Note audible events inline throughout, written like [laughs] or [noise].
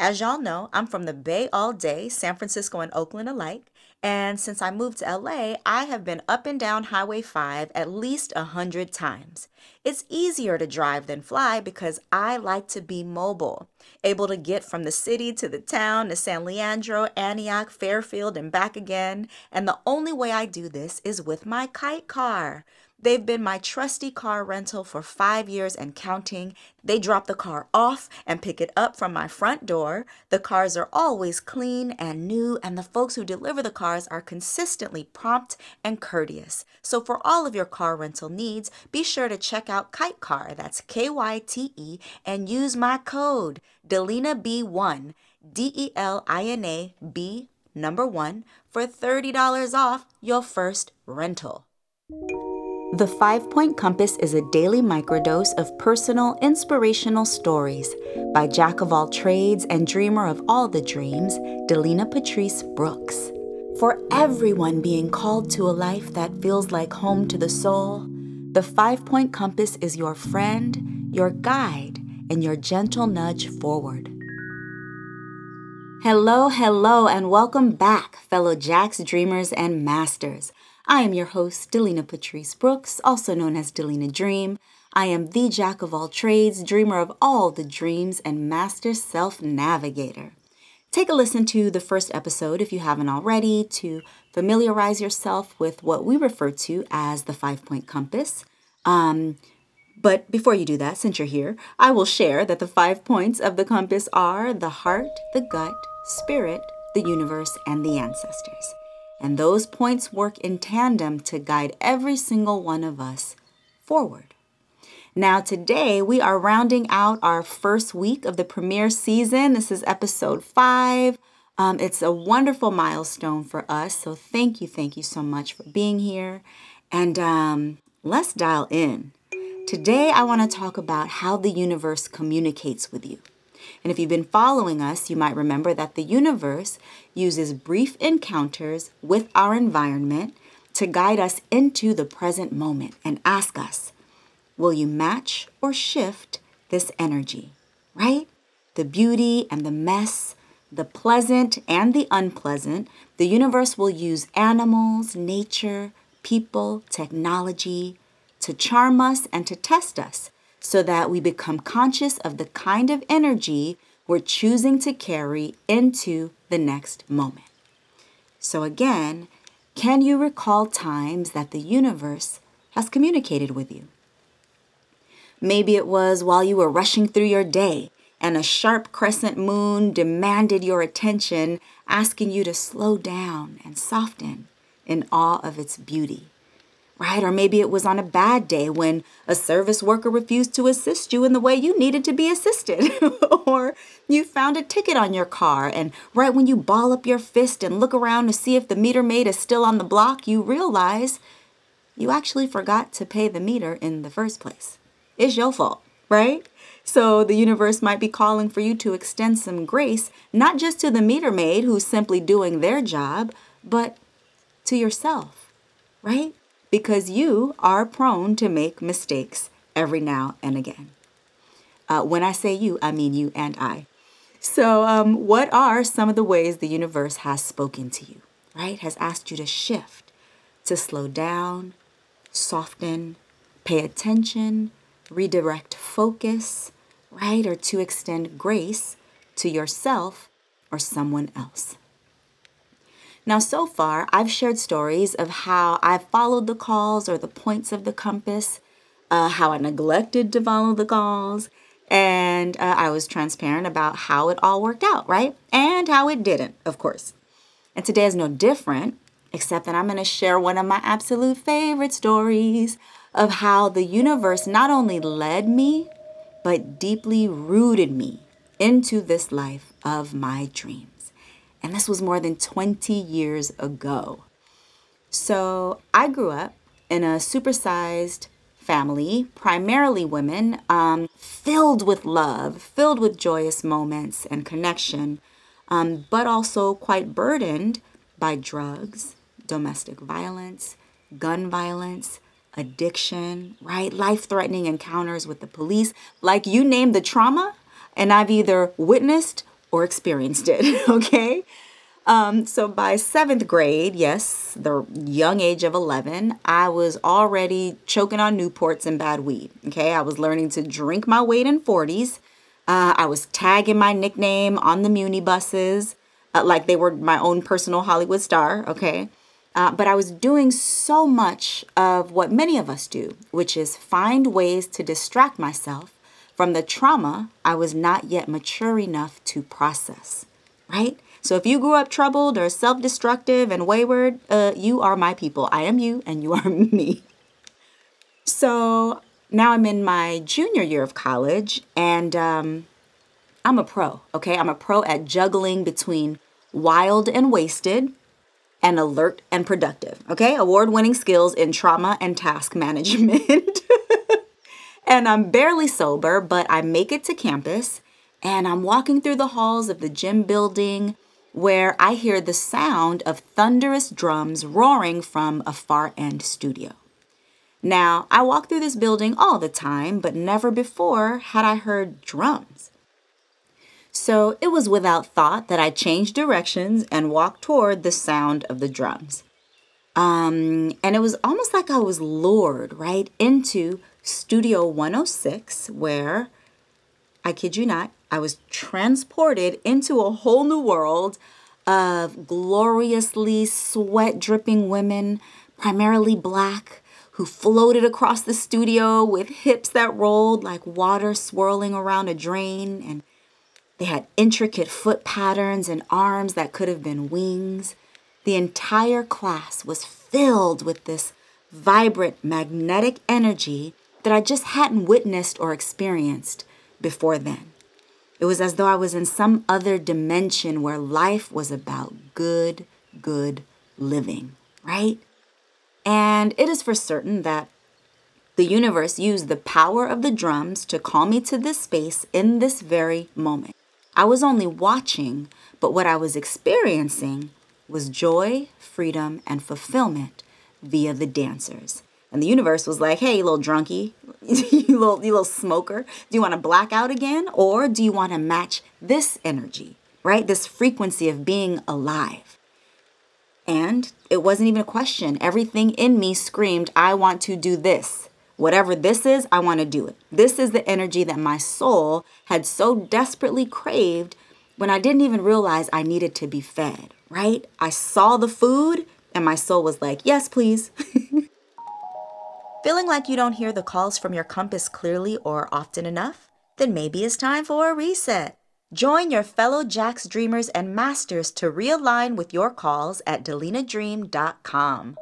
As y'all know, I'm from the Bay all day, San Francisco and Oakland alike. And since I moved to LA, I have been up and down Highway 5 at least a hundred times. It's easier to drive than fly because I like to be mobile, able to get from the city to the town to San Leandro, Antioch, Fairfield, and back again. And the only way I do this is with my Kyte car. They've been my trusty car rental for five years and counting. They drop the car off and pick it up from my front door. The cars are always clean and new, and the folks who deliver the cars are consistently prompt and courteous. So, for all of your car rental needs, be sure to check out Kyte Car, that's K Y T E, and use my code DELINA B1, D E L I N A B number one, for $30 off your first rental. The Five Point Compass is a daily microdose of personal, inspirational stories by Jack of all trades and dreamer of all the dreams, Delina Patrice Brooks. For everyone being called to a life that feels like home to the soul, the Five Point Compass is your friend, your guide, and your gentle nudge forward. Hello, hello, and welcome back, fellow Jacks, Dreamers, and Masters. I am your host, Delina Patrice Brooks, also known as Delina Dream. I am the jack of all trades, dreamer of all the dreams, and master self navigator. Take a listen to the first episode if you haven't already to familiarize yourself with what we refer to as the five point compass. Um, but before you do that, since you're here, I will share that the five points of the compass are the heart, the gut, spirit, the universe, and the ancestors. And those points work in tandem to guide every single one of us forward. Now, today we are rounding out our first week of the premiere season. This is episode five. Um, it's a wonderful milestone for us. So, thank you, thank you so much for being here. And um, let's dial in. Today, I want to talk about how the universe communicates with you. And if you've been following us, you might remember that the universe uses brief encounters with our environment to guide us into the present moment and ask us, will you match or shift this energy? Right? The beauty and the mess, the pleasant and the unpleasant, the universe will use animals, nature, people, technology to charm us and to test us so that we become conscious of the kind of energy we're choosing to carry into the next moment. So, again, can you recall times that the universe has communicated with you? Maybe it was while you were rushing through your day and a sharp crescent moon demanded your attention, asking you to slow down and soften in awe of its beauty right? Or maybe it was on a bad day when a service worker refused to assist you in the way you needed to be assisted. [laughs] or you found a ticket on your car, and right when you ball up your fist and look around to see if the meter maid is still on the block, you realize you actually forgot to pay the meter in the first place. It's your fault, right? So the universe might be calling for you to extend some grace, not just to the meter maid who's simply doing their job, but to yourself, right? Because you are prone to make mistakes every now and again. Uh, when I say you, I mean you and I. So, um, what are some of the ways the universe has spoken to you, right? Has asked you to shift, to slow down, soften, pay attention, redirect focus, right? Or to extend grace to yourself or someone else. Now, so far, I've shared stories of how I've followed the calls or the points of the compass, uh, how I neglected to follow the calls, and uh, I was transparent about how it all worked out, right? And how it didn't, of course. And today is no different, except that I'm going to share one of my absolute favorite stories of how the universe not only led me, but deeply rooted me into this life of my dreams. And this was more than 20 years ago. So I grew up in a supersized family, primarily women, um, filled with love, filled with joyous moments and connection, um, but also quite burdened by drugs, domestic violence, gun violence, addiction, right? Life threatening encounters with the police. Like you name the trauma, and I've either witnessed or experienced it, [laughs] okay? Um, so by seventh grade, yes, the young age of 11, I was already choking on Newports and bad weed. Okay, I was learning to drink my weight in 40s. Uh, I was tagging my nickname on the Muni buses uh, like they were my own personal Hollywood star. Okay, uh, but I was doing so much of what many of us do, which is find ways to distract myself from the trauma I was not yet mature enough to process. Right? So if you grew up troubled or self destructive and wayward, uh, you are my people. I am you and you [laughs] are me. So now I'm in my junior year of college and um, I'm a pro, okay? I'm a pro at juggling between wild and wasted and alert and productive, okay? Award winning skills in trauma and task [laughs] management. And I'm barely sober, but I make it to campus and I'm walking through the halls of the gym building where I hear the sound of thunderous drums roaring from a far end studio. Now, I walk through this building all the time, but never before had I heard drums. So it was without thought that I changed directions and walked toward the sound of the drums. Um, and it was almost like I was lured right into Studio 106, where I kid you not, I was transported into a whole new world of gloriously sweat dripping women, primarily black, who floated across the studio with hips that rolled like water swirling around a drain. And they had intricate foot patterns and arms that could have been wings. The entire class was filled with this vibrant magnetic energy that I just hadn't witnessed or experienced before then. It was as though I was in some other dimension where life was about good, good living, right? And it is for certain that the universe used the power of the drums to call me to this space in this very moment. I was only watching, but what I was experiencing was joy, freedom, and fulfillment via the dancers. And the universe was like, hey, you little drunkie, [laughs] you, little, you little smoker, do you want to black out again? Or do you want to match this energy, right? This frequency of being alive. And it wasn't even a question. Everything in me screamed, I want to do this. Whatever this is, I want to do it. This is the energy that my soul had so desperately craved when I didn't even realize I needed to be fed, right? I saw the food and my soul was like, yes, please. [laughs] Feeling like you don't hear the calls from your compass clearly or often enough? Then maybe it's time for a reset. Join your fellow Jacks dreamers and masters to realign with your calls at delinadream.com.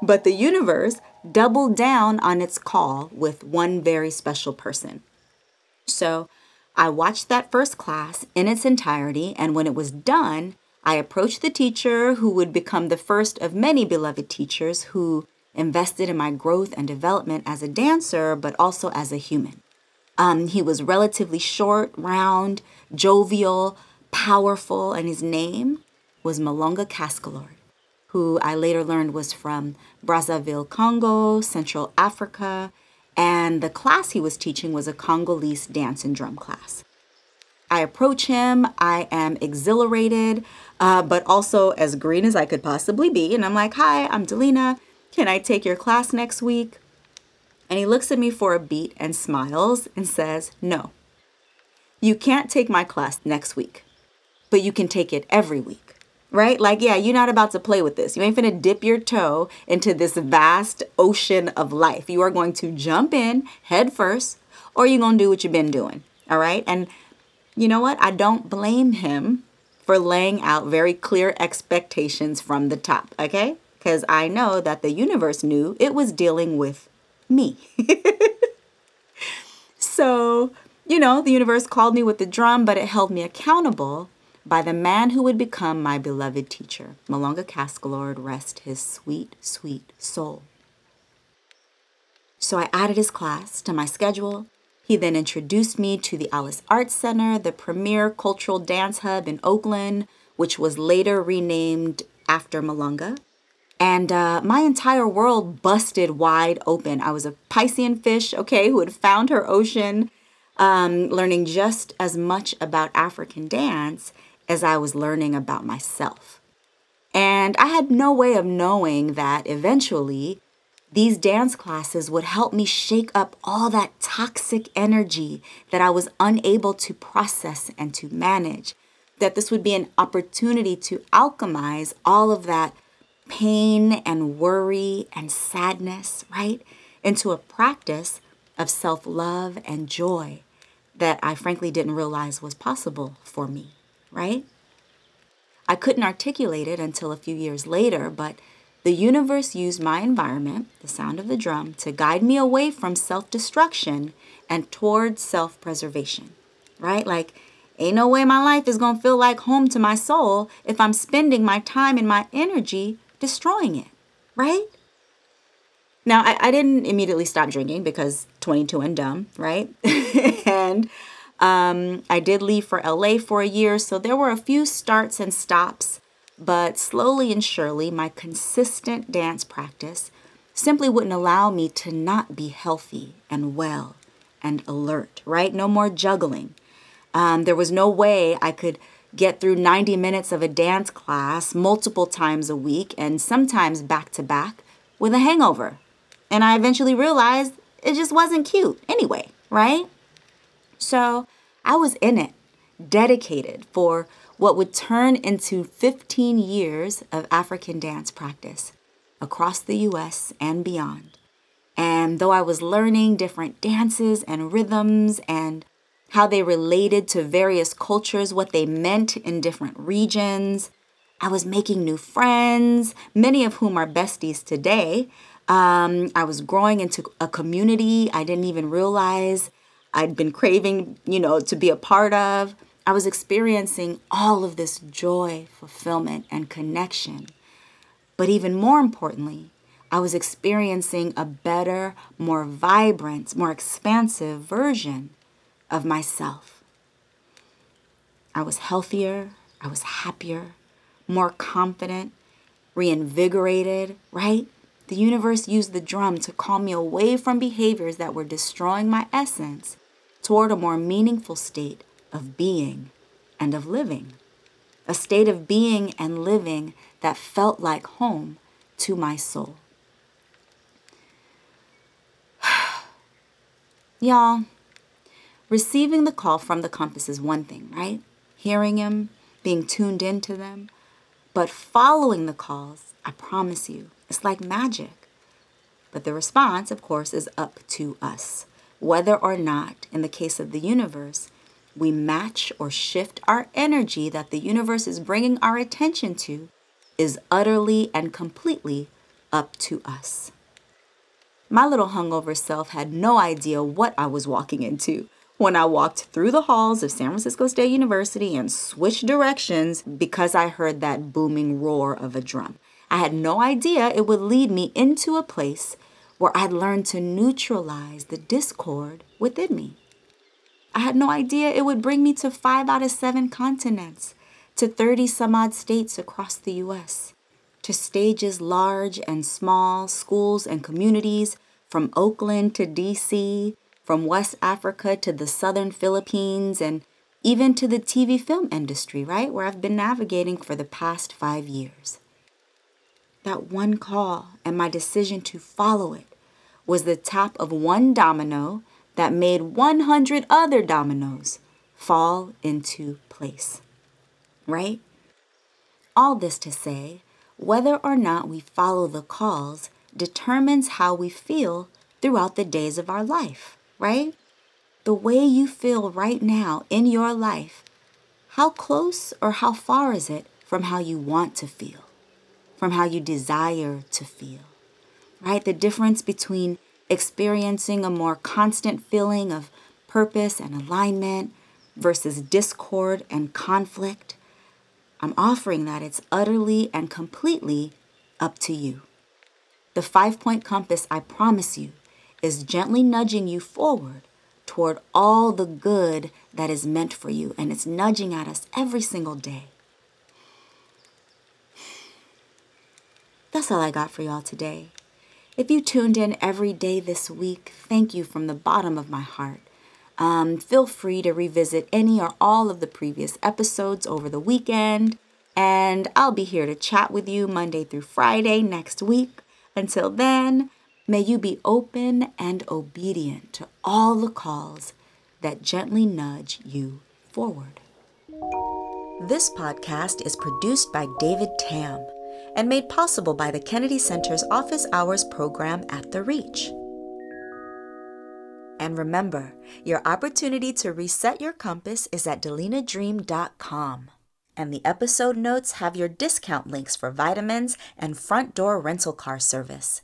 But the universe doubled down on its call with one very special person. So I watched that first class in its entirety, and when it was done, I approached the teacher who would become the first of many beloved teachers who invested in my growth and development as a dancer, but also as a human. Um, he was relatively short, round, jovial, powerful, and his name was Malonga Casquelourd, who I later learned was from Brazzaville, Congo, Central Africa, and the class he was teaching was a Congolese dance and drum class. I approach him, I am exhilarated, uh, but also as green as I could possibly be, and I'm like, Hi, I'm Delina. Can I take your class next week? And he looks at me for a beat and smiles and says, No. You can't take my class next week, but you can take it every week, right? Like, yeah, you're not about to play with this. You ain't gonna dip your toe into this vast ocean of life. You are going to jump in head first, or you're gonna do what you've been doing, all right? And you know what? I don't blame him for laying out very clear expectations from the top, okay? Because I know that the universe knew it was dealing with me. [laughs] so, you know, the universe called me with the drum, but it held me accountable by the man who would become my beloved teacher. Malonga Casquelourd rest his sweet, sweet soul. So I added his class to my schedule. He then introduced me to the Alice Arts Center, the premier cultural dance hub in Oakland, which was later renamed after Malonga. And uh, my entire world busted wide open. I was a Piscean fish, okay, who had found her ocean. um, learning just as much about African dance as I was learning about myself. And I had no way of knowing that eventually these dance classes would help me shake up all that toxic energy that I was unable to process and to manage. That this would be an opportunity to alchemize all of that pain and worry and sadness, right, into a practice of self love and joy that I frankly didn't realize was possible for me, right? I couldn't articulate it until a few years later, but the universe used my environment, the sound of the drum, to guide me away from self destruction and towards self preservation, right? Like, ain't no way my life is gonna feel like home to my soul if I'm spending my time and my energy destroying it, right? Now, I, I didn't immediately stop drinking because 22 and dumb, right? [laughs] and um, I did leave for LA for a year, so there were a few starts and stops, but slowly and surely, my consistent dance practice simply wouldn't allow me to not be healthy and well and alert, right? No more juggling. Um, there was no way I could get through 90 minutes of a dance class multiple times a week and sometimes back to back with a hangover. And I eventually realized it just wasn't cute anyway, right? So I was in it, dedicated for what would turn into 15 years of African dance practice across the US and beyond. And though I was learning different dances and rhythms and how they related to various cultures, what they meant in different regions, I was making new friends, many of whom are besties today, um, I was growing into a community I didn't even realize I'd been craving, you know, to be a part of. I was experiencing all of this joy, fulfillment, and connection. But even more importantly, I was experiencing a better, more vibrant, more expansive version of myself. I was healthier, I was happier, more confident, reinvigorated, right? The universe used the drum to call me away from behaviors that were destroying my essence toward a more meaningful state of being and of living. A state of being and living that felt like home to my soul. [sighs] Y'all, receiving the call from the compass is one thing, right? Hearing him, being tuned into them. But following the calls, I promise you, it's like magic. But the response, of course, is up to us. Whether or not, in the case of the universe, we match or shift our energy that the universe is bringing our attention to is utterly and completely up to us. My little hungover self had no idea what I was walking into when I walked through the halls of San Francisco State University and switched directions because I heard that booming roar of a drum. I had no idea it would lead me into a place where I'd learn to neutralize the discord within me. I had no idea it would bring me to five out of seven continents, to 30 some odd states across the US, to stages large and small, schools and communities from Oakland to DC, from West Africa to the southern Philippines, and even to the TV film industry, right, where I've been navigating for the past five years. That one call and my decision to follow it was the tap of one domino that made 100 other dominoes fall into place. Right? All this to say, whether or not we follow the calls determines how we feel throughout the days of our life, right? The way you feel right now in your life, how close or how far is it from how you want to feel? from how you desire to feel, right? The difference between experiencing a more constant feeling of purpose and alignment versus discord and conflict. I'm offering that it's utterly and completely up to you. The five point compass, I promise you, is gently nudging you forward toward all the good that is meant for you, and it's nudging at us every single day. That's all I got for y'all today. If you tuned in every day this week, thank you from the bottom of my heart. Um, feel free to revisit any or all of the previous episodes over the weekend. And I'll be here to chat with you Monday through Friday next week. Until then, may you be open and obedient to all the calls that gently nudge you forward. This podcast is produced by David Tam and made possible by the Kennedy Center's Office Hours program at The Reach. And remember, your opportunity to reset your compass is at delinadream.com. And the episode notes have your discount links for vitamins and front door rental car service.